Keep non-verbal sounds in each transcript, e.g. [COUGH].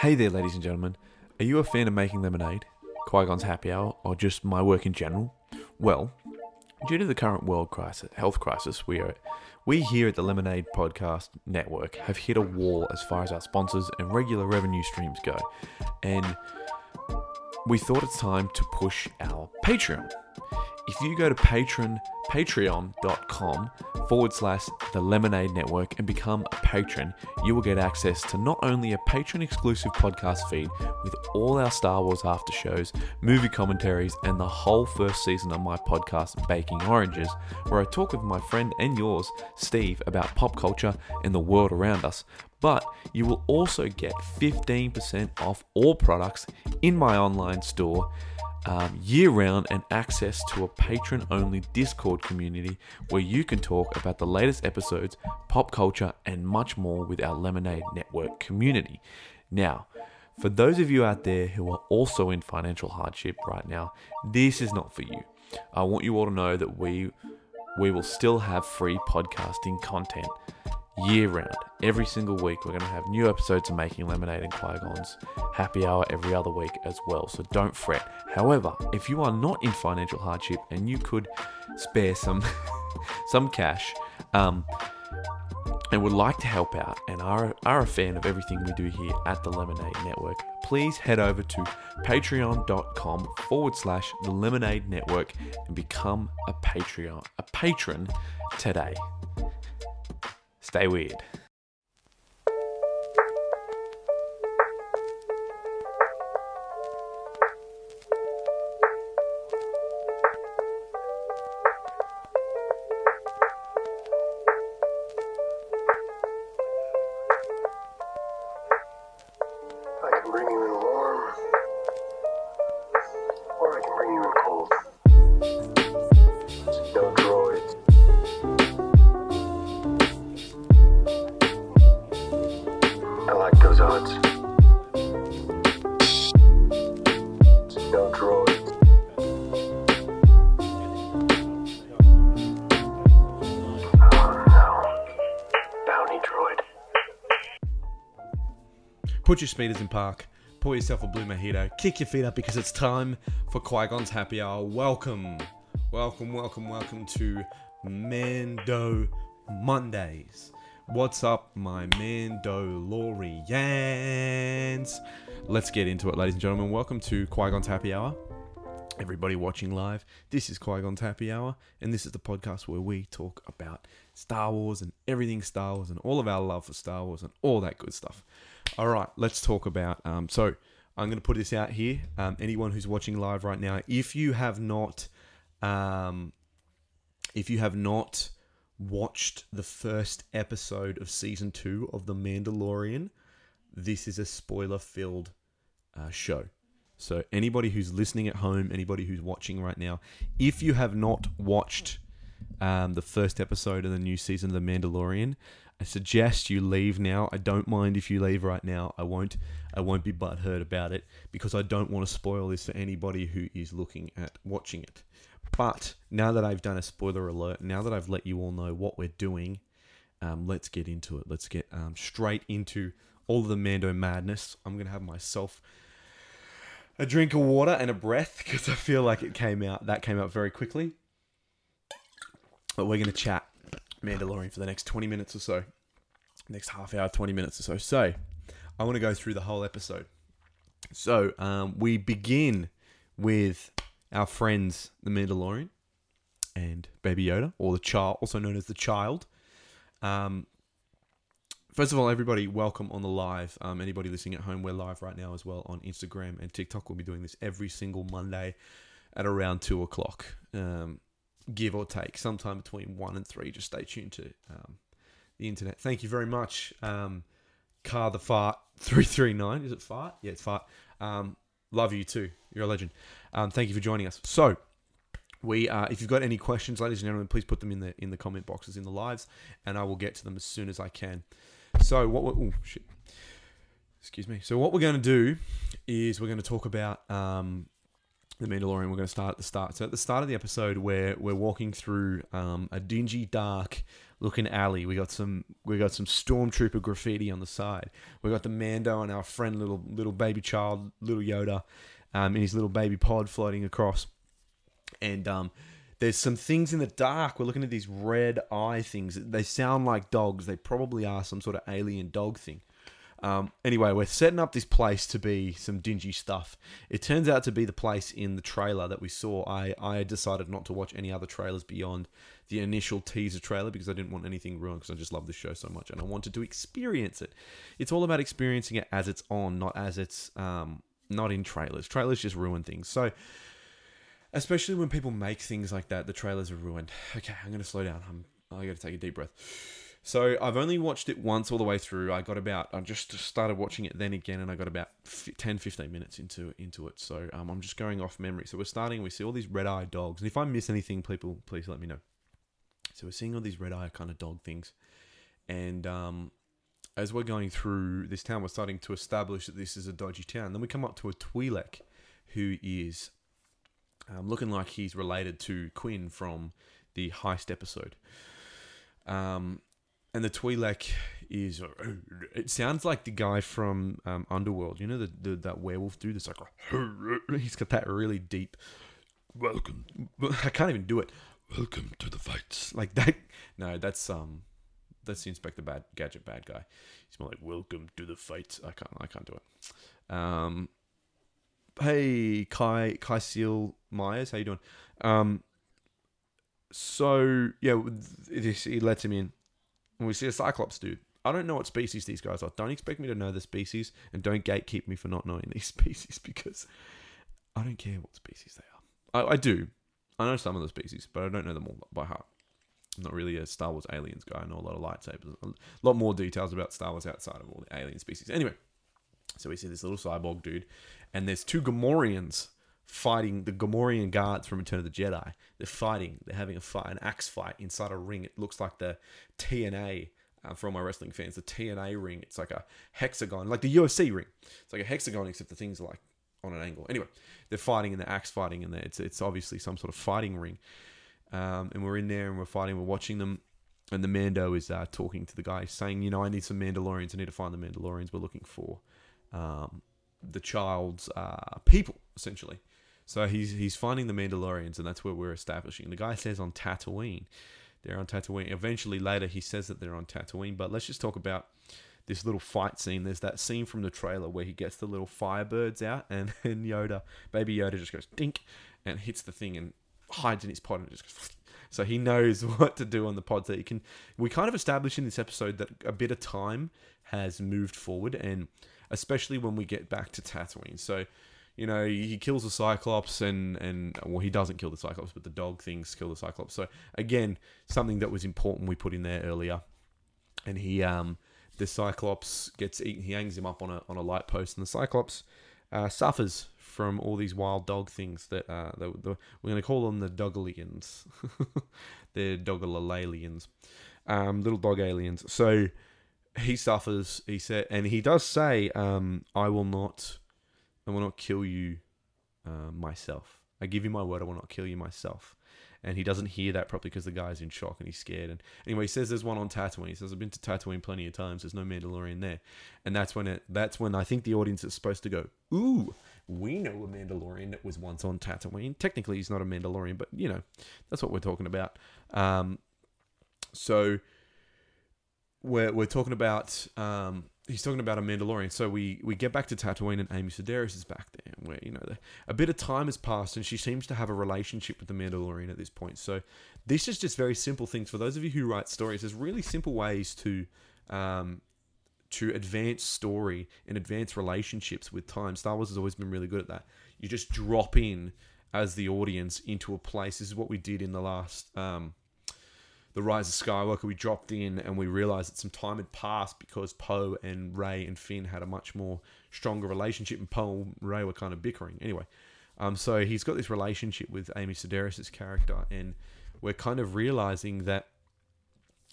Hey there, ladies and gentlemen. Are you a fan of making lemonade, Qui Gon's happy hour, or just my work in general? Well, due to the current world crisis, health crisis, we are we here at the Lemonade Podcast Network have hit a wall as far as our sponsors and regular revenue streams go, and we thought it's time to push our Patreon. If you go to patron patreon.com forward slash the lemonade network and become a patron you will get access to not only a patron exclusive podcast feed with all our star wars after shows movie commentaries and the whole first season of my podcast baking oranges where i talk with my friend and yours steve about pop culture and the world around us. But you will also get 15% off all products in my online store um, year round and access to a patron only Discord community where you can talk about the latest episodes, pop culture, and much more with our Lemonade Network community. Now, for those of you out there who are also in financial hardship right now, this is not for you. I want you all to know that we we will still have free podcasting content year round. Every single week, we're going to have new episodes of Making Lemonade and Qui Gon's happy hour every other week as well. So don't fret. However, if you are not in financial hardship and you could spare some [LAUGHS] some cash, um, and would like to help out and are, are a fan of everything we do here at the Lemonade Network, please head over to patreon.com forward slash the Lemonade Network and become a Patreon, a patron today. Stay weird. Put your speeders in park. Pour yourself a blue mojito. Kick your feet up because it's time for Qui Gon's happy hour. Welcome, welcome, welcome, welcome to Mando Mondays. What's up, my Mandalorians? Let's get into it, ladies and gentlemen. Welcome to Qui Gon's happy hour. Everybody watching live, this is Qui Gon's happy hour, and this is the podcast where we talk about Star Wars and everything Star Wars and all of our love for Star Wars and all that good stuff. All right, let's talk about. Um, so I'm going to put this out here. Um, anyone who's watching live right now, if you have not, um, if you have not watched the first episode of season two of The Mandalorian, this is a spoiler-filled uh, show. So anybody who's listening at home, anybody who's watching right now, if you have not watched um, the first episode of the new season of The Mandalorian, I suggest you leave now. I don't mind if you leave right now. I won't. I won't be butthurt about it because I don't want to spoil this for anybody who is looking at watching it. But now that I've done a spoiler alert, now that I've let you all know what we're doing, um, let's get into it. Let's get um, straight into all of the Mando madness. I'm gonna have myself a drink of water and a breath because I feel like it came out. That came out very quickly. But we're gonna chat Mandalorian for the next 20 minutes or so. Next half hour, 20 minutes or so. So, I want to go through the whole episode. So, um, we begin with our friends, the Mandalorian and Baby Yoda, or the child, also known as the child. Um, first of all, everybody, welcome on the live. Um, anybody listening at home, we're live right now as well on Instagram and TikTok. We'll be doing this every single Monday at around two o'clock. Um, give or take, sometime between one and three. Just stay tuned to um, the internet. Thank you very much, um, Car the Fart three three nine. Is it fart? Yeah, it's fart. Um, love you too. You're a legend. Um, thank you for joining us. So. We, uh, if you've got any questions, ladies and gentlemen, please put them in the in the comment boxes in the lives, and I will get to them as soon as I can. So what? We're, shit! Excuse me. So what we're going to do is we're going to talk about um, The Mandalorian. We're going to start at the start. So at the start of the episode, where we're walking through um, a dingy, dark looking alley. We got some we got some stormtrooper graffiti on the side. We got the Mando and our friend little little baby child, little Yoda, um, in his little baby pod floating across. And um, there's some things in the dark. We're looking at these red eye things. They sound like dogs. They probably are some sort of alien dog thing. Um, anyway, we're setting up this place to be some dingy stuff. It turns out to be the place in the trailer that we saw. I, I decided not to watch any other trailers beyond the initial teaser trailer because I didn't want anything ruined because I just love the show so much and I wanted to experience it. It's all about experiencing it as it's on, not as it's um, not in trailers. Trailers just ruin things. So, especially when people make things like that, the trailers are ruined. Okay, I'm to slow down. I'm, I got to take a deep breath. So I've only watched it once all the way through. I got about I just started watching it then again, and I got about 10, 15 minutes into into it. So um, I'm just going off memory. So we're starting. We see all these red eyed dogs, and if I miss anything, people please let me know. So we're seeing all these red eye kind of dog things, and um, as we're going through this town, we're starting to establish that this is a dodgy town. Then we come up to a Twi'lek, who is um, looking like he's related to Quinn from the heist episode. Um, and the Twi'lek is it sounds like the guy from um, Underworld. You know the, the that werewolf dude. It's like [LAUGHS] he's got that really deep. Welcome. [LAUGHS] I can't even do it. Welcome to the fights. Like that. [LAUGHS] No, that's um, that's the Inspector Bad Gadget bad guy. He's more like welcome to the fights. I can't. I can't do it. Um. Hey, Kai Kai Seal Myers, how you doing? Um. So yeah, this he lets him in we see a Cyclops dude. I don't know what species these guys are. Don't expect me to know the species, and don't gatekeep me for not knowing [LAUGHS] these species because I don't care what species they are. I, I do. I know some of the species, but I don't know them all by heart. I'm not really a Star Wars aliens guy. I know a lot of lightsabers, a lot more details about Star Wars outside of all the alien species. Anyway, so we see this little cyborg dude, and there's two Gamorreans fighting the Gamorrean guards from Return of the Jedi. They're fighting. They're having a fight, an axe fight inside a ring. It looks like the TNA uh, for all my wrestling fans. The TNA ring. It's like a hexagon, like the UFC ring. It's like a hexagon, except the things are like on an angle. Anyway, they're fighting and they're axe fighting, and it's it's obviously some sort of fighting ring. Um, and we're in there and we're fighting. We're watching them. And the Mando is uh, talking to the guy, saying, "You know, I need some Mandalorians. I need to find the Mandalorians. We're looking for um, the child's uh, people, essentially." So he's he's finding the Mandalorians, and that's where we're establishing. The guy says on Tatooine, they're on Tatooine. Eventually, later he says that they're on Tatooine. But let's just talk about this little fight scene. There's that scene from the trailer where he gets the little firebirds out, and [LAUGHS] and Yoda, baby Yoda, just goes dink and hits the thing and hides in his pod and just goes. [LAUGHS] So he knows [LAUGHS] what to do on the pod. So he can. We kind of establish in this episode that a bit of time has moved forward, and especially when we get back to Tatooine. So you know, he kills the Cyclops and and well, he doesn't kill the Cyclops, but the dog things kill the Cyclops. So again, something that was important we put in there earlier, and he um the Cyclops gets eaten. He hangs him up on a on a light post, and the Cyclops uh, suffers from all these wild dog things that uh we're going to call them the Dogalians. [LAUGHS] They're Dogalalians, um, little dog aliens. So he suffers. He said, and he does say, um, "I will not." I will not kill you uh, myself. I give you my word, I will not kill you myself. And he doesn't hear that properly because the guy's in shock and he's scared. And anyway, he says there's one on Tatooine. He says I've been to Tatooine plenty of times. There's no Mandalorian there, and that's when it. That's when I think the audience is supposed to go, "Ooh, we know a Mandalorian that was once on Tatooine. Technically, he's not a Mandalorian, but you know, that's what we're talking about." Um, so we're we're talking about um, he's talking about a Mandalorian. So we we get back to Tatooine, and Amy Sedaris is back there, where you know the, a bit of time has passed, and she seems to have a relationship with the Mandalorian at this point. So this is just very simple things for those of you who write stories. There's really simple ways to um, to advance story and advance relationships with time. Star Wars has always been really good at that. You just drop in as the audience into a place. This is what we did in the last. Um, the Rise of Skywalker, we dropped in and we realized that some time had passed because Poe and Rey and Finn had a much more stronger relationship, and Poe and Rey were kind of bickering. Anyway, um, so he's got this relationship with Amy Sedaris' character, and we're kind of realizing that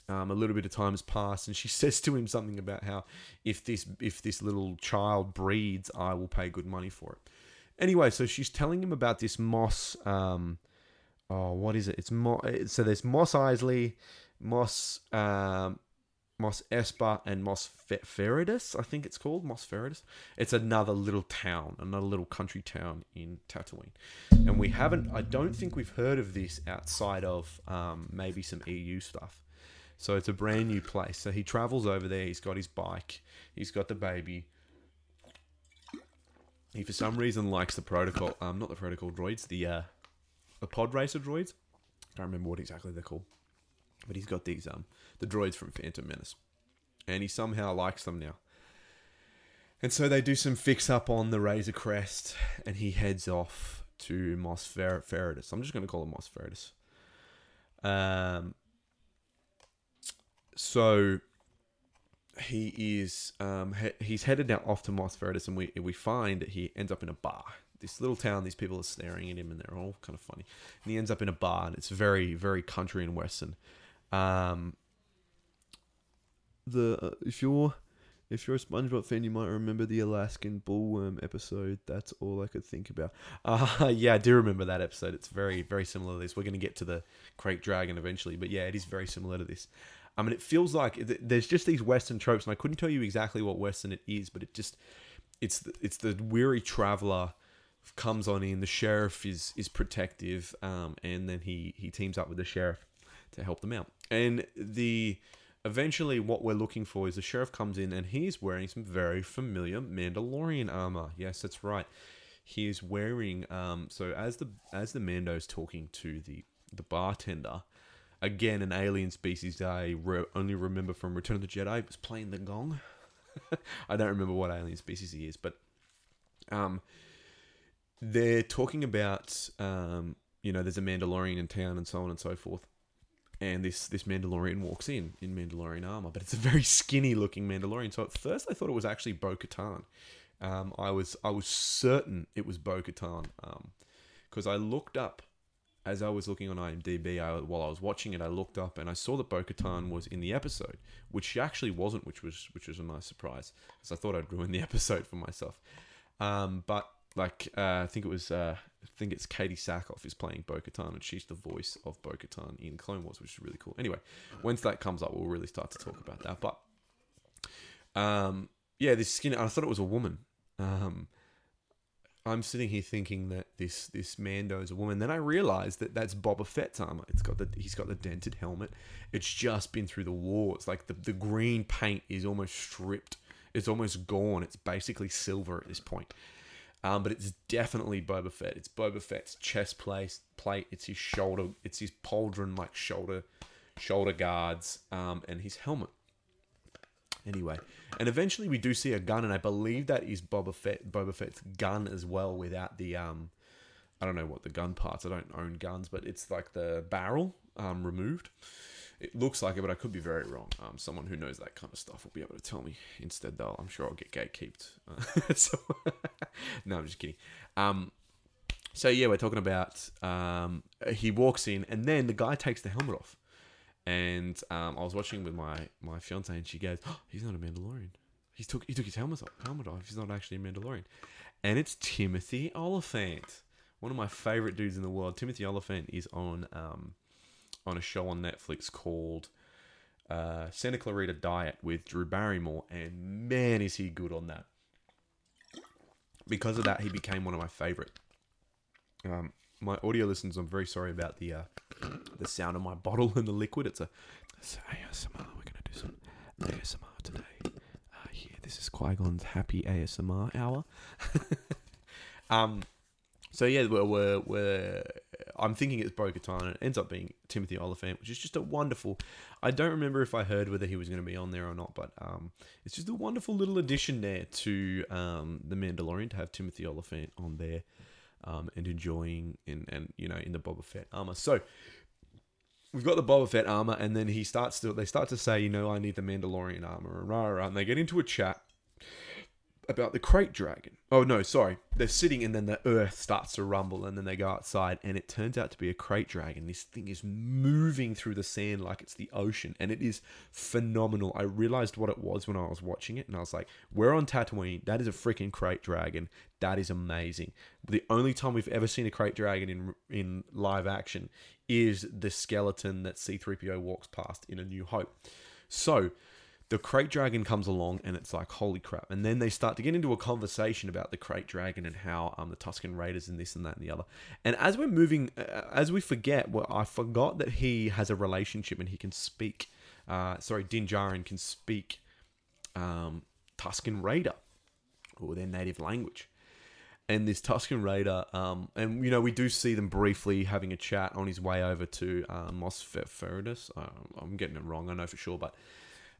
um, a little bit of time has passed, and she [LAUGHS] says to him something about how if this if this little child breeds, I will pay good money for it. Anyway, so she's telling him about this Moss. Um, oh, what is it? It's Mo- So there's Mos Eisley, Moss, um, Mos Espa, and Moss Fe- Feridus. I think it's called Moss Feridus. It's another little town, another little country town in Tatooine, and we haven't. I don't think we've heard of this outside of um, maybe some EU stuff. So it's a brand new place. So he travels over there. He's got his bike. He's got the baby. He for some reason likes the protocol. Um, not the protocol droids. The uh, the pod racer droids. I Can't remember what exactly they're called. But he's got these um the droids from Phantom Menace, and he somehow likes them now. And so they do some fix up on the Razor Crest, and he heads off to Mos Fer- Feridus. I'm just going to call him Mos Feridus. Um, so he is um he, he's headed now off to Mos Feridus, and we we find that he ends up in a bar. This little town, these people are staring at him, and they're all kind of funny. And he ends up in a bar, and it's very very country and western. Um, the uh, if you're if you're a SpongeBob fan, you might remember the Alaskan bullworm episode. That's all I could think about. Uh, [LAUGHS] yeah, I do remember that episode. It's very, very similar to this. We're going to get to the Krayt Dragon eventually, but yeah, it is very similar to this. I mean, it feels like th- there's just these Western tropes, and I couldn't tell you exactly what Western it is, but it just it's the, it's the weary traveler comes on in. The sheriff is is protective, um, and then he he teams up with the sheriff to help them out. And the eventually what we're looking for is the sheriff comes in and he's wearing some very familiar Mandalorian armor. Yes, that's right. He is wearing um so as the as the Mando's talking to the the bartender, again an alien species I re- only remember from Return of the Jedi was playing the gong. [LAUGHS] I don't remember what alien species he is, but um they're talking about um you know there's a Mandalorian in town and so on and so forth and this this Mandalorian walks in in Mandalorian armor, but it's a very skinny looking Mandalorian. So at first I thought it was actually Bo Katan. Um, I was I was certain it was Bo Katan because I looked up as I was looking on IMDb I, while I was watching it. I looked up and I saw that Bo Katan was in the episode, which she actually wasn't, which was which was a nice surprise because I thought I'd ruin the [LAUGHS] episode for myself. Um, but like uh, I think it was uh, I think it's Katee Sackhoff is playing Bo Katan and she's the voice of Bo Katan in Clone Wars, which is really cool. Anyway, once that comes up, we'll really start to talk about that. But um, yeah, this skin. I thought it was a woman. Um, I'm sitting here thinking that this this Mando is a woman. Then I realized that that's Boba Fett's armor. It's got the he's got the dented helmet. It's just been through the wars. Like the the green paint is almost stripped. It's almost gone. It's basically silver at this point. Um, but it's definitely Boba Fett. It's Boba Fett's chest plate. Plate. It's his shoulder. It's his pauldron like shoulder, shoulder guards, um, and his helmet. Anyway, and eventually we do see a gun, and I believe that is Boba Fett. Boba Fett's gun as well, without the um, I don't know what the gun parts. I don't own guns, but it's like the barrel um removed. It looks like it, but I could be very wrong. Um, someone who knows that kind of stuff will be able to tell me instead. Though I'm sure I'll get gatekeeped. Uh, [LAUGHS] so, [LAUGHS] no, I'm just kidding. Um, so yeah, we're talking about. Um, he walks in, and then the guy takes the helmet off. And um, I was watching with my my fiance, and she goes, oh, "He's not a Mandalorian. He took he took his helmet off. Helmet off. He's not actually a Mandalorian." And it's Timothy Olyphant, one of my favorite dudes in the world. Timothy Olyphant is on um, on a show on Netflix called uh, Santa Clarita Diet with Drew Barrymore, and man, is he good on that. Because of that, he became one of my favorite. Um, my audio listeners, I'm very sorry about the uh, the sound of my bottle and the liquid. It's a ASMR. We're gonna do some ASMR today. Uh, here, this is Qui Gon's happy ASMR hour. [LAUGHS] um, so yeah, we're, we're, we're I'm thinking it's Bo Katan. It ends up being Timothy Olyphant, which is just a wonderful. I don't remember if I heard whether he was going to be on there or not, but um, it's just a wonderful little addition there to um, the Mandalorian to have Timothy Olyphant on there, um, and enjoying in and you know in the Boba Fett armor. So we've got the Boba Fett armor, and then he starts to they start to say, you know, I need the Mandalorian armor, and rah, rah, and they get into a chat. About the krayt dragon. Oh no, sorry. They're sitting and then the earth starts to rumble and then they go outside and it turns out to be a krayt dragon. This thing is moving through the sand like it's the ocean and it is phenomenal. I realized what it was when I was watching it and I was like, we're on Tatooine. That is a freaking krayt dragon. That is amazing. The only time we've ever seen a krayt dragon in in live action is the skeleton that C3PO walks past in A New Hope. So, the krayt dragon comes along and it's like holy crap. And then they start to get into a conversation about the krayt dragon and how um the tusken raiders and this and that and the other. And as we're moving uh, as we forget well i forgot that he has a relationship and he can speak uh sorry Din Djarin can speak um tusken raider or their native language. And this Tusken Raider, um, and you know we do see them briefly having a chat on his way over to uh, Mos. Um, I'm getting it wrong, I know for sure, but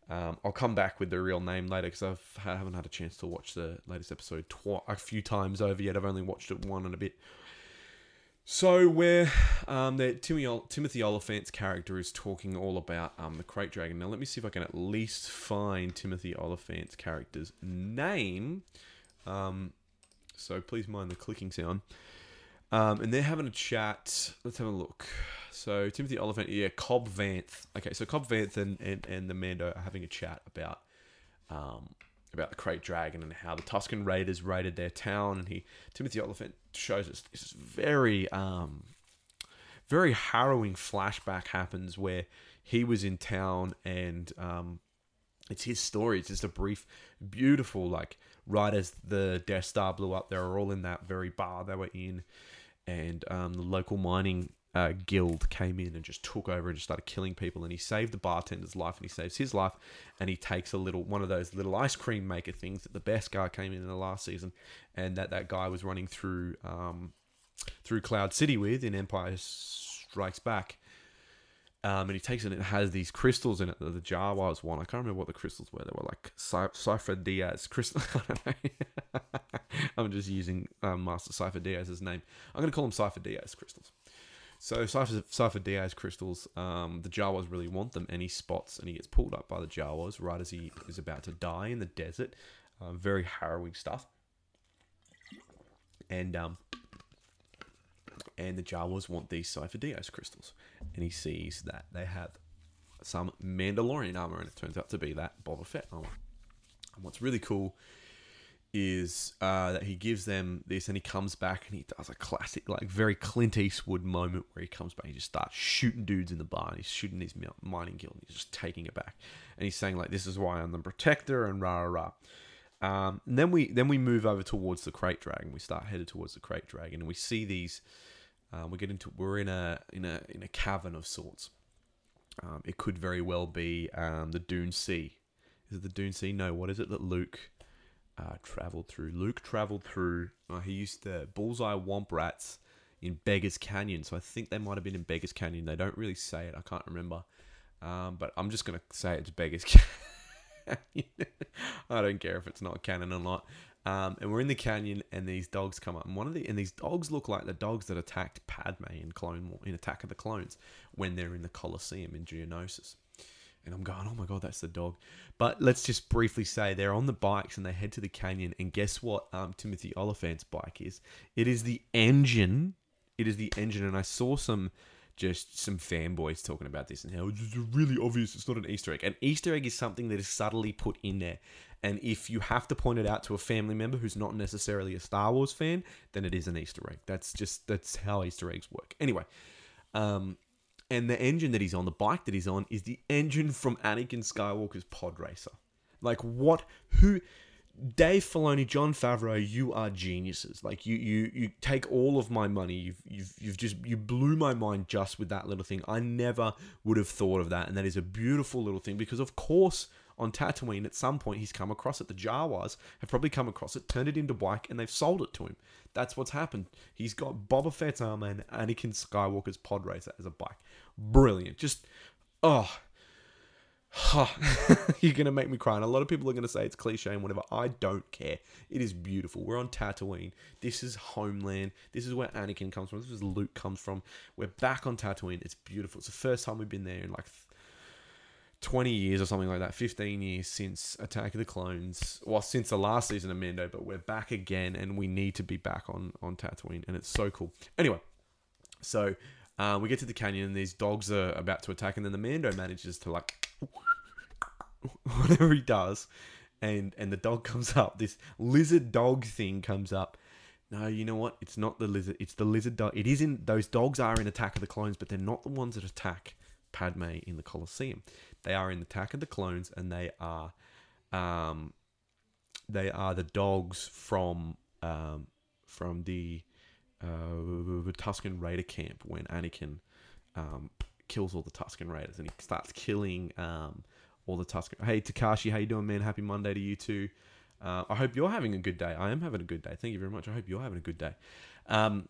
um, I'll come back with the real name later because I haven't had a chance to watch the latest episode tw- a few times over yet. I've only watched it one and a bit. So where um, the Timothy, Olyphant's character is talking all about um, the Krayt Dragon. Now let me see if I can at least find Timothy Olyphant's character's name. Um, so please mind the clicking sound. Um, and they're having a chat. Let's have a look. So Timothy Olyphant, yeah, Cobb Vanth. Okay, so Cobb Vanth and, and, and the Mando are having a chat about um, about the Krayt Dragon and how the Tusken Raiders raided their town, and he Timothy Olyphant shows us this very um, very harrowing flashback happens where he was in town and um, it's his story. It's just a brief, beautiful like right as the Death Star blew up, they were all in that very bar they were in, and um, the local mining uh, guild came in and just took over and just started killing people. And he saved the bartender's life and he saves his life. And he takes a little one of those little ice cream maker things that the best guy came in in the last season, and that that guy was running through um, through Cloud City with in Empire Strikes Back. Um, and he takes it and it has these crystals in it. The, the Jawas one. I can't remember what the crystals were. They were like Cypher Diaz crystal. [LAUGHS] [LAUGHS] I'm just using um, Master Cypher Diaz's name. I'm going to call them Cypher Diaz crystals. So Cypher, Cypher Diaz crystals, um, the Jawas really want them, and he spots and he gets pulled up by the Jawas right as he is about to die in the desert. Uh, very harrowing stuff. And um, and the Jawas want these Cypher Diaz crystals, and he sees that they have some Mandalorian armor, and it turns out to be that Boba Fett armor. And what's really cool is uh, that he gives them this and he comes back and he does a classic, like very Clint Eastwood moment where he comes back and he just starts shooting dudes in the bar and he's shooting his mining guild and he's just taking it back. And he's saying, like, this is why I'm the protector and rah rah rah. Um, and then we then we move over towards the krayt dragon. We start headed towards the krayt dragon, and we see these. Um, we get into we're in a in a in a cavern of sorts. Um, it could very well be um, the Dune Sea. Is it the Dune Sea? No. What is it that Luke uh, traveled through. Luke traveled through. Uh, he used the bullseye womp rats in Beggar's Canyon. So I think they might have been in Beggar's Canyon. They don't really say it. I can't remember. Um, but I'm just gonna say it's Beggar's [LAUGHS] Canyon. I don't care if it's not canon or not. Um, and we're in the canyon, and these dogs come up, and one of the and these dogs look like the dogs that attacked Padme in Clone War, in Attack of the Clones when they're in the Colosseum in Geonosis and I'm going, oh my god, that's the dog. But let's just briefly say they're on the bikes and they head to the canyon. And guess what? Um, Timothy Olyphant's bike is. It is the engine. It is the engine, and I saw some just some fanboys talking about this and how it's really obvious it's not an Easter egg. An Easter egg is something that is subtly put in there. And if you have to point it out to a family member who's not necessarily a Star Wars fan, then it is an Easter egg. That's just that's how Easter eggs work. Anyway, um, and the engine that he's on, the bike that he's on, is the engine from Anakin Skywalker's pod racer. Like what? Who? Dave Filoni, Jon Favreau, you are geniuses. Like you, you, you take all of my money. You've, you've, you've just you blew my mind just with that little thing. I never would have thought of that, and that is a beautiful little thing because, of course, on Tatooine, at some point he's come across it. The Jawas have probably come across it, turned it into bike, and they've sold it to him. That's what's happened. He's got Boba Fett's armor um, and Anakin Skywalker's pod racer as a bike. Brilliant. Just, oh. [LAUGHS] You're going to make me cry. And a lot of people are going to say it's cliche and whatever. I don't care. It is beautiful. We're on Tatooine. This is homeland. This is where Anakin comes from. This is Luke comes from. We're back on Tatooine. It's beautiful. It's the first time we've been there in like 20 years or something like that, 15 years since Attack of the Clones, well, since the last season of Mando, but we're back again and we need to be back on, on Tatooine, and it's so cool. Anyway, so uh, we get to the canyon and these dogs are about to attack, and then the Mando manages to like [LAUGHS] whatever he does, and and the dog comes up. This lizard dog thing comes up. No, you know what? It's not the lizard. It's the lizard dog. It isn't. Those dogs are in Attack of the Clones, but they're not the ones that attack Padme in the Colosseum. They are in Attack of the Clones, and they are, um, they are the dogs from um, from the uh, Tusken Raider camp when Anakin um, kills all the Tusken Raiders, and he starts killing um, all the Tusken. Hey Takashi, how you doing, man? Happy Monday to you too. Uh, I hope you're having a good day. I am having a good day. Thank you very much. I hope you're having a good day. Um,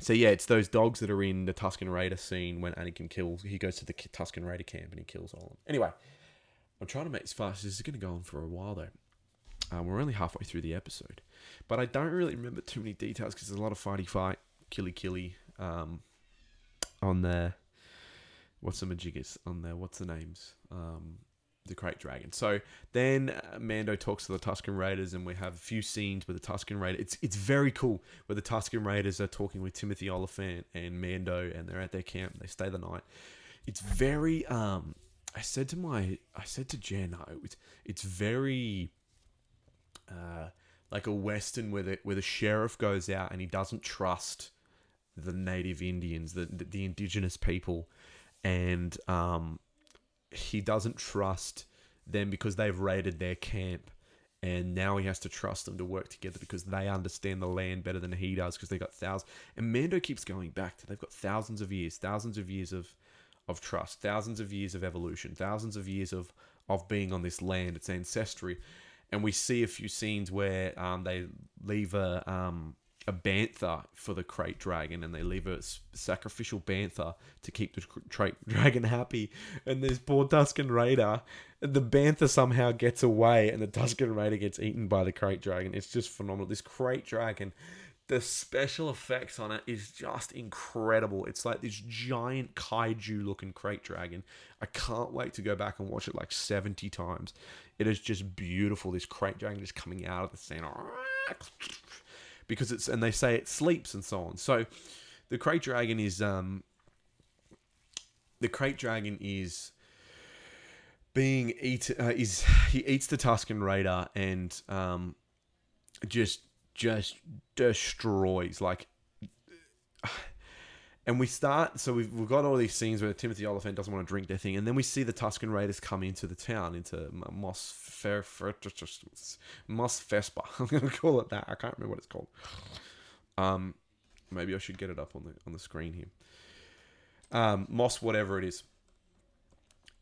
so yeah, it's those dogs that are in the Tusken Raider scene when Anakin kills. He goes to the Tusken Raider camp and he kills all of them. Anyway, I'm trying to make this fast. This is going to go on for a while though. Um, we're only halfway through the episode, but I don't really remember too many details because there's a lot of fighty fight, killy killy, um, on there. What's the majiggas on there? What's the names? Um, the Krayt Dragon. So then uh, Mando talks to the Tusken Raiders, and we have a few scenes with the Tusken Raiders. It's it's very cool where the Tusken Raiders are talking with Timothy Olyphant and Mando, and they're at their camp. They stay the night. It's very. Um, I said to my, I said to Jen, it's it's very. Uh, like a western where the where the sheriff goes out and he doesn't trust the native Indians, the, the indigenous people, and um, he doesn't trust them because they've raided their camp and now he has to trust them to work together because they understand the land better than he does because they've got thousands and Mando keeps going back to they've got thousands of years thousands of years of of trust thousands of years of evolution thousands of years of of being on this land its ancestry and we see a few scenes where um, they leave a um, a bantha for the krayt dragon and they leave a sacrificial bantha to keep the cr- crate [LAUGHS] dragon happy. And this poor tusken raider the bantha somehow gets away and the tusken raider gets eaten by the krayt dragon. It's just phenomenal. This krayt dragon the special effects on it is just incredible. It's like this giant kaiju looking krayt dragon. I can't wait to go back and watch it like 70 times. It is just beautiful this krayt dragon just coming out of the scene because it's and they say it sleeps and so on. So the krayt dragon is um the krayt dragon is being eat uh, is he eats the Tusken Raider and um just just destroys like and we start so we've, we've got all these scenes where Timothy Olyphant doesn't want to drink their thing and then we see the Tusken Raiders come into the town into Mos Mos [LAUGHS] I'm gonna call it that I can't remember what it's called um maybe I should get it up on the on the screen here um Moss whatever it is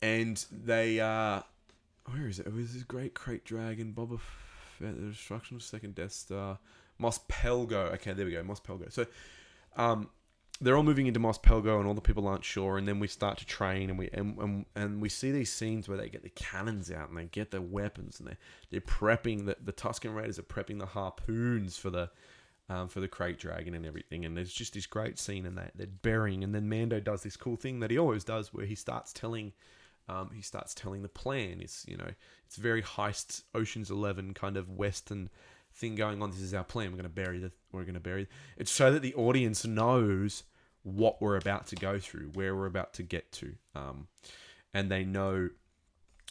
and they uh where is it? It was this great krayt dragon, Boba Fett, the destruction of second Death Star, Mos Pelgo. Okay, there we go, Mos Pelgo. So, um, they're all moving into Mos Pelgo, and all the people aren't sure. And then we start to train, and we and, and, and we see these scenes where they get the cannons out and they get their weapons, and they they're prepping the the Tusken Raiders are prepping the harpoons for the. Um, for the krayt dragon and everything, and there's just this great scene, and they, they're burying, and then Mando does this cool thing that he always does, where he starts telling um, he starts telling the plan. It's you know it's very heist Ocean's Eleven kind of western thing going on. This is our plan. We're going to bury the. We're going to bury. It's so that the audience knows what we're about to go through, where we're about to get to, um, and they know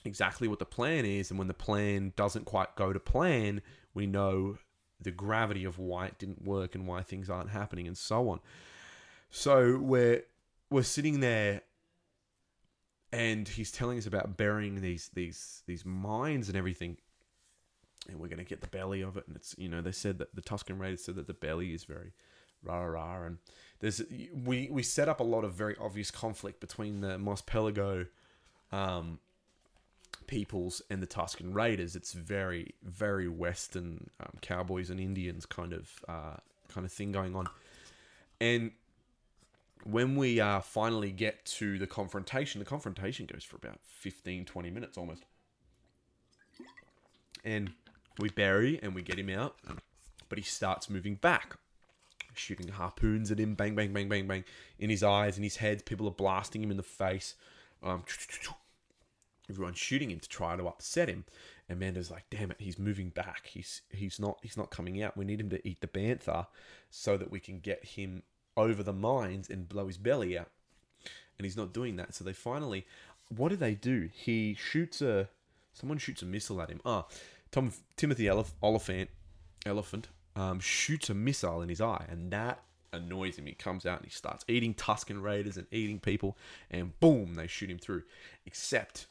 exactly what the plan is. And when the plan doesn't quite go to plan, we know the gravity of why it didn't work and why things aren't happening and so on. So we're we're sitting there and he's telling us about burying these these these mines and everything and we're going to get the belly of it. And it's you know they said that the tusken raiders said that the belly is very rah rah and there's we we set up a lot of very obvious conflict between the mos pelago um peoples and the tusken raiders. It's very very western um, cowboys and indians kind of uh kind of thing going on. And when we uh, finally get to the confrontation, the confrontation goes for about 15, 20 minutes almost. And we bury and we get him out, but he starts moving back, shooting harpoons at him, bang, bang, bang, bang, bang, in his eyes, in his head. People are blasting him in the face. Um, everyone's shooting him to try to upset him. And Mando's like, damn it, he's moving back. He's he's not he's not coming out. We need him to eat the bantha so that we can get him over the mines and blow his belly out. And he's not doing that. So they finally what do they do? He shoots a someone shoots a missile at him. Ah, Tom Timothy Elef- Olyphant elephant um, shoots a missile in his eye, and that annoys him. He comes out and he starts eating Tusken Raiders and eating people, and boom, they shoot him through. Except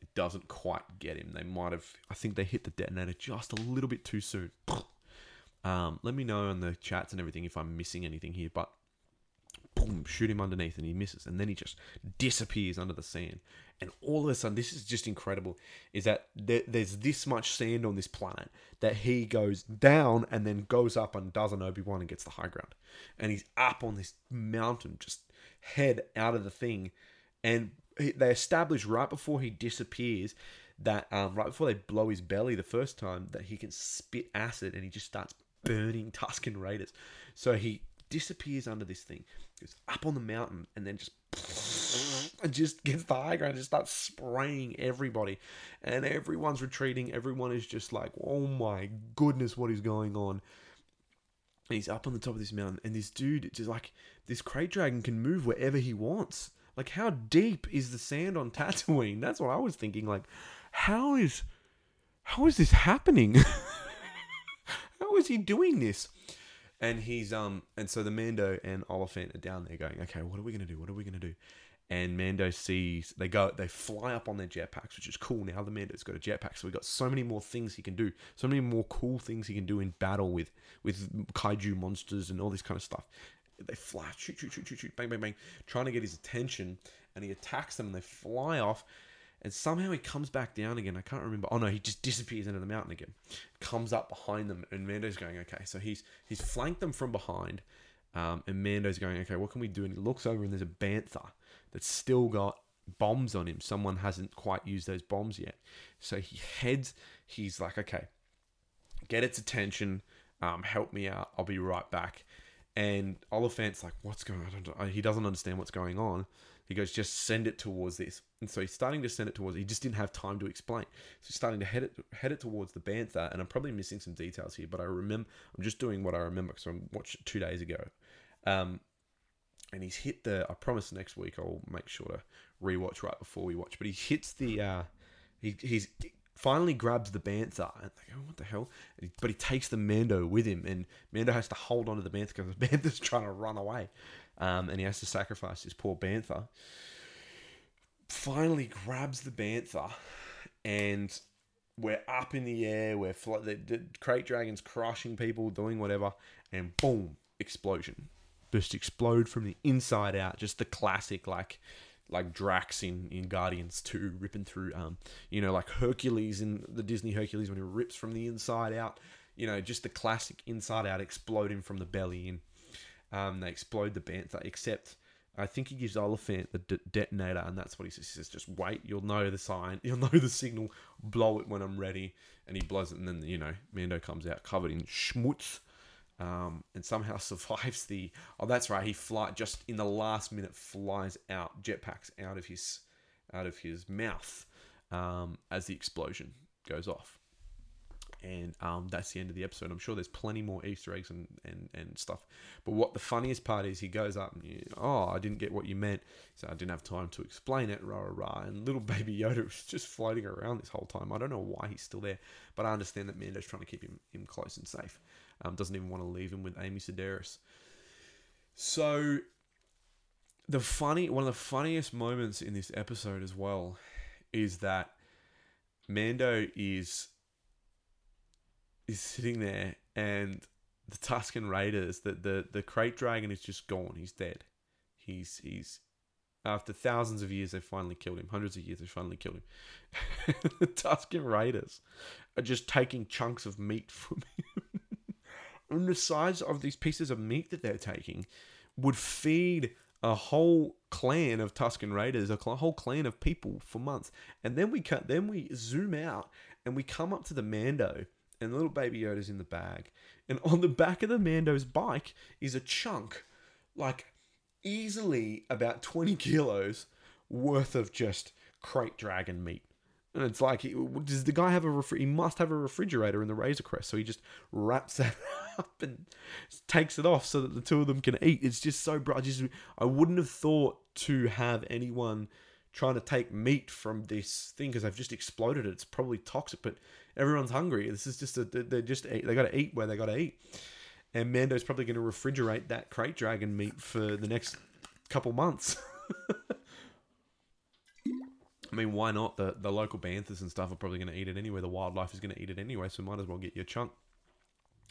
it doesn't quite get him. They might have, I think they hit the detonator just a little bit too soon. [SNIFFS] Um, let me know in the chats and everything if I'm missing anything here, but boom, shoot him underneath and he misses. And then he just disappears under the sand. And all of a sudden, this is just incredible, is that there, there's this much sand on this planet that he goes down and then goes up and does an Obi-Wan and gets the high ground. And he's up on this mountain, just head out of the thing. And he- they establish right before he disappears that um, right before they blow his belly the first time that he can spit acid and he just starts burning [LAUGHS] Tusken Raiders. So he disappears under this thing, goes up on the mountain, and then just [LAUGHS] and just gets the high ground and just starts spraying everybody. And everyone's retreating. Everyone is just like, oh my goodness, what is going on? And he's up on the top of this mountain, and this dude, just like this krayt dragon, can move wherever he wants. Like, how deep is the sand on [LAUGHS] Tatooine? That's what I was thinking. Like, how is how is this happening? [LAUGHS] how is he doing this? And he's um, and so the Mando and Olyphant are down there going, okay, what are we gonna do? What are we gonna do? And Mando sees they go, they fly up on their jetpacks, which is cool. Now the Mando's got a jetpack, so we got so many more things he can do, so many more cool things he can do in battle with with kaiju monsters and all this kind of stuff. They fly, shoot, shoot, shoot, shoot, shoot, bang, bang, bang, trying to get his attention, and he attacks them. and They fly off, and somehow he comes back down again. I can't remember. Oh no, he just disappears into the mountain again. Comes up behind them, and Mando's going, okay. So he's he's flanked them from behind, um, and Mando's going, okay, what can we do? And he looks over, and there's a bantha that's still got bombs on him. Someone hasn't quite used those bombs yet. So he heads. He's like, okay, get its attention. Um, help me out. I'll be right back. And Olyphant's like, what's going on? He doesn't understand what's going on. He goes, just send it towards this. And so he's starting to send it towards. He just didn't have time to explain. So he's starting to head it head it towards the bantha. And I'm probably missing some details here, but I remember. I'm just doing what I remember because I watched it two days ago. Um, and he's hit the. I promise next week I'll make sure to rewatch right before we watch. But he hits the. Uh, he he's finally grabs the bantha and they go, what the hell? But he takes the Mando with him, and Mando has to hold on to the bantha because the [LAUGHS] bantha's trying to run away, um, and he has to sacrifice his poor bantha. Finally grabs the bantha, and we're up in the air. We're fl- the, the krayt dragons crushing people, doing whatever, and boom, explosion. Just explode from the inside out. Just the classic, like like Drax in, in Guardians 2 ripping through um you know like Hercules in the Disney Hercules when he rips from the inside out. You know just the classic inside out exploding from the belly in. Um they explode the bantha except I think he gives Olyphant the de- detonator and that's what he says. He says just wait. You'll know the sign. [LAUGHS] You'll know the signal. Blow it when I'm ready. And he blows it and then you know Mando comes out covered in schmutz um, and somehow [LAUGHS] survives the. Oh, that's right. He fly just in the last minute flies out jetpacks out of his out of his mouth um, as the explosion goes off. And um, that's the end of the episode. I'm sure there's plenty more Easter eggs and, and, and stuff. But what the funniest part is, he goes up and, you, oh, I didn't get what you meant. So I didn't have time to explain it, rah, rah, rah. And little [LAUGHS] baby Yoda was just floating around this whole time. I don't know why he's still there, but I understand that Mando's trying to keep him, him close and safe. Um, doesn't even want to leave him with Amy Sedaris. So the funny one of the funniest moments in this episode as well is that Mando is is sitting there and the Tusken Raiders, the, the, the krayt dragon is just gone. He's dead. He's he's after thousands of years they finally killed him. Hundreds of years they finally killed him. [LAUGHS] the Tusken Raiders are just taking chunks of meat from him. And the size of these pieces of meat that they're taking would feed a whole clan of Tusken Raiders, a cl- whole clan of people for months. And then we cut, then we zoom out and we come up to the Mando, and the little baby Yoda's in the bag, and on the back of the Mando's bike is a chunk, like easily about twenty kilos worth of just krayt dragon meat. And it's like, does the guy have a he must have a refrigerator in the Razor Crest, so he just wraps that up and takes it off so that the two of them can eat. It's just so bright. I just I wouldn't have thought to have anyone trying to take meat from this thing because they've just exploded it. It's probably toxic, but everyone's hungry. This is just a they're just they got to eat where they got to eat. And Mando's probably going to refrigerate that krayt dragon meat for the next couple months. [LAUGHS] I mean, why not? The the local banthas and stuff are probably going to eat it anyway. The wildlife is going to eat it anyway, so might as well get your chunk.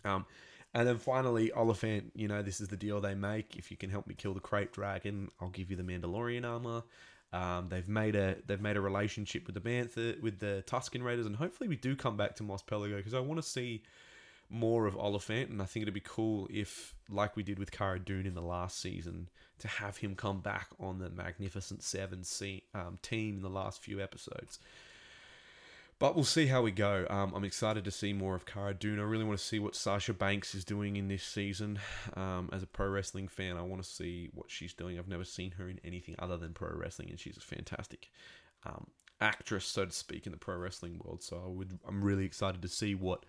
Um, and then finally, Olyphant, you know, this is the deal they make. If you can help me kill the krayt dragon, I'll give you the Mandalorian armor. Um, they've made a they've made a relationship with the Bantha with the Tusken Raiders, and hopefully we do come back to Mos Pelego because I want to see more of Olyphant, and I think it'd be cool if, like we did with Cara Dune in the last season, to have him come back on the Magnificent Seven se- um, team in the last few episodes. But we'll see how we go. Um, I'm excited to see more of Cara Dune. I really want to see what Sasha Banks is doing in this season. Um, as a pro wrestling fan, I want to see what she's doing. I've never seen her in anything other than pro wrestling, and she's a fantastic um, actress, so to speak, in the pro wrestling world. So I would, I'm really excited to see what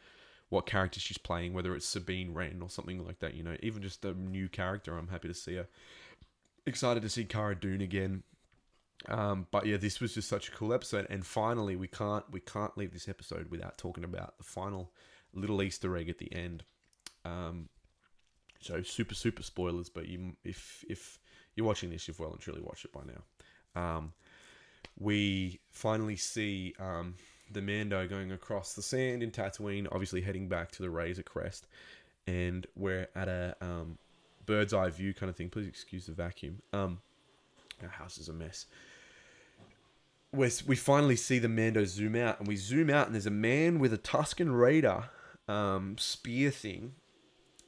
what character she's playing, whether it's Sabine Wren or something like that. You know, even just a new character, I'm happy to see her. Excited to see Cara Dune again. Um, but yeah, this was just such a cool episode, and finally, we can't we can't leave this episode without talking about the final little Easter egg at the end. Um, so super super spoilers, but you if if you're watching this, you've well and truly watched it by now. Um, we finally see um, the Mando going across the sand in Tatooine, obviously heading back to the Razor Crest, and we're at a um, bird's eye view kind of thing. Please excuse the vacuum. Um, our house is a mess. We we finally see the Mando zoom out, and we zoom out, and there's a man with a Tusken Raider um, spear thing,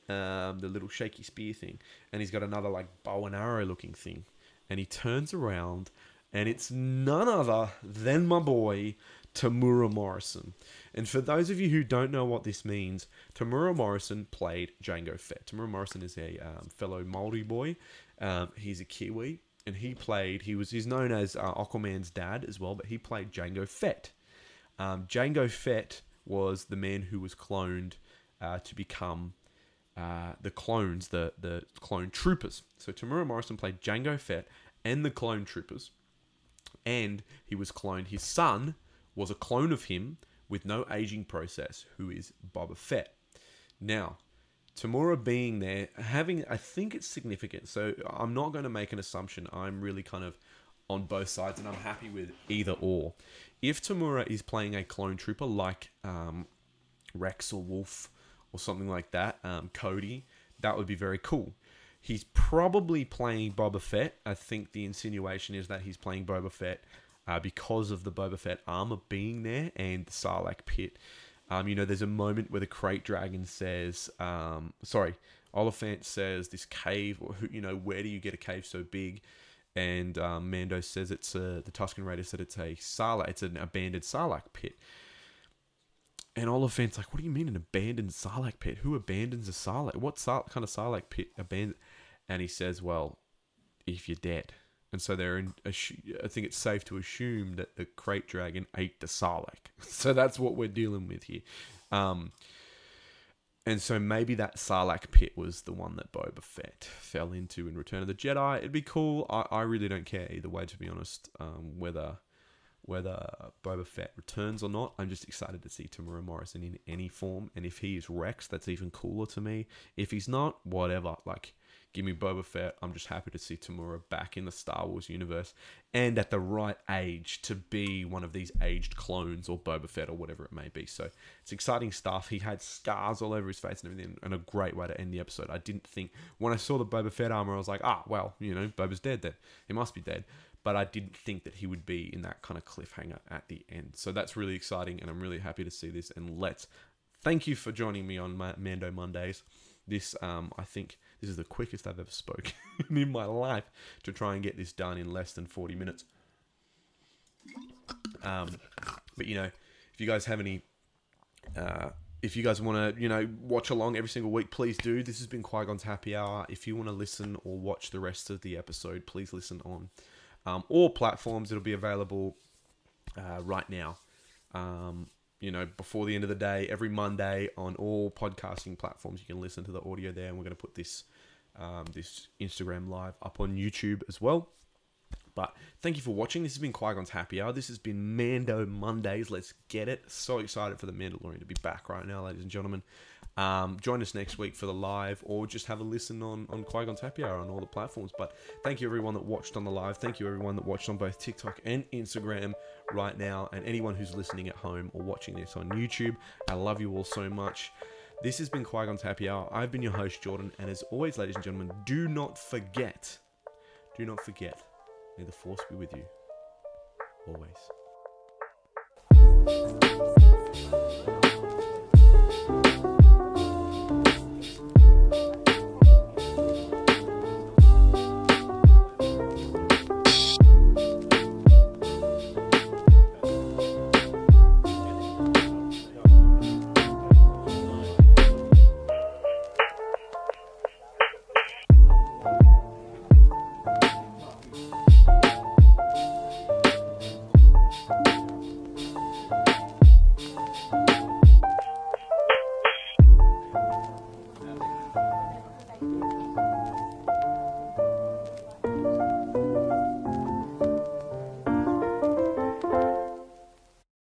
um, the little shaky spear thing, and he's got another like bow and arrow looking thing, and he turns around, and it's none other than my boy Temuera Morrison. And for those of you who don't know what this means, Temuera Morrison played Jango Fett. Temuera Morrison is a um, fellow Maori boy. Um, he's a Kiwi, and he played. He was he's known as uh, Aquaman's dad as well, but he played Jango Fett. Um, Jango Fett was the man who was cloned uh, to become uh, the clones, the the clone troopers. So Temuera Morrison played Jango Fett and the clone troopers, and he was cloned. His son was a clone of him with no aging process, who is Boba Fett. Now, Temuera being there, having, I think it's significant. So I'm not going to make an assumption. I'm really kind of on both sides, and I'm happy with either or. If Temuera is playing a clone trooper like um, Rex or Wolf or something like that, um, Cody, that would be very cool. He's probably playing Boba Fett. I think the insinuation is that he's playing Boba Fett uh, because of the Boba Fett armor being there and the Sarlacc pit. Um, you know, there's a moment where the Krayt Dragon says, um, sorry, Olyphant says this cave, or you know, where do you get a cave so big? And um, Mando says it's a, the Tusken Raider said it's a Sarlacc, it's an abandoned Sarlacc pit. And Olyphant's like, what do you mean an abandoned Sarlacc pit? Who abandons a Sarlacc? What Sar- kind of Sarlacc pit abandoned? And he says, well, if you're dead. And so they're in, I think it's safe to assume that the Krayt Dragon ate the Sarlacc. [LAUGHS] So that's what we're dealing with here. Um, and so maybe that Sarlacc pit was the one that Boba Fett fell into in Return of the Jedi. It'd be cool. I, I really don't care either way, to be honest. Um, whether whether Boba Fett returns or not, I'm just excited to see Temuera Morrison in any form. And if he is Rex, that's even cooler to me. If he's not, whatever. Like, give me Boba Fett. I'm just happy to see Temuera back in the Star Wars universe and at the right age to be one of these aged clones or Boba Fett or whatever it may be. So it's exciting stuff. He had scars all over his face and everything, and a great way to end the episode. I didn't think when I saw the Boba Fett armor, I was like, ah, well, you know, Boba's dead then. He must be dead. But I didn't think that he would be in that kind of cliffhanger at the end. So that's really exciting, and I'm really happy to see this. And let's thank you for joining me on Mando Mondays. This, um, I think, this is the quickest I've ever spoken [LAUGHS] in my life to try and get this done in less than 40 minutes. Um, but you know, if you guys have any, uh, if you guys want to, you know, watch along every single week, please do. This has been Qui Gon's Happy Hour. If you want to listen or watch the rest of the episode, please listen on um, all platforms. It'll be available uh, right now Um, you know, before the end of the day, every Monday on all podcasting platforms, you can listen to the audio there, and we're going to put this um, this Instagram live up on YouTube as well. But thank you for watching. This has been Qui Gon's Happy Hour. This has been Mando Mondays. Let's get it. So excited for the Mandalorian to be back right now, ladies and gentlemen. Um, join us next week for the live, or just have a listen on on Qui Happy Hour on all the platforms. But thank you everyone that watched on the live. Thank you everyone that watched on both TikTok and Instagram right now, and anyone who's listening at home or watching this on YouTube. I love you all so much. This has been Qui Happy Hour. I've been your host Jordan, and as always, ladies and gentlemen, do not forget, do not forget, may the Force be with you always.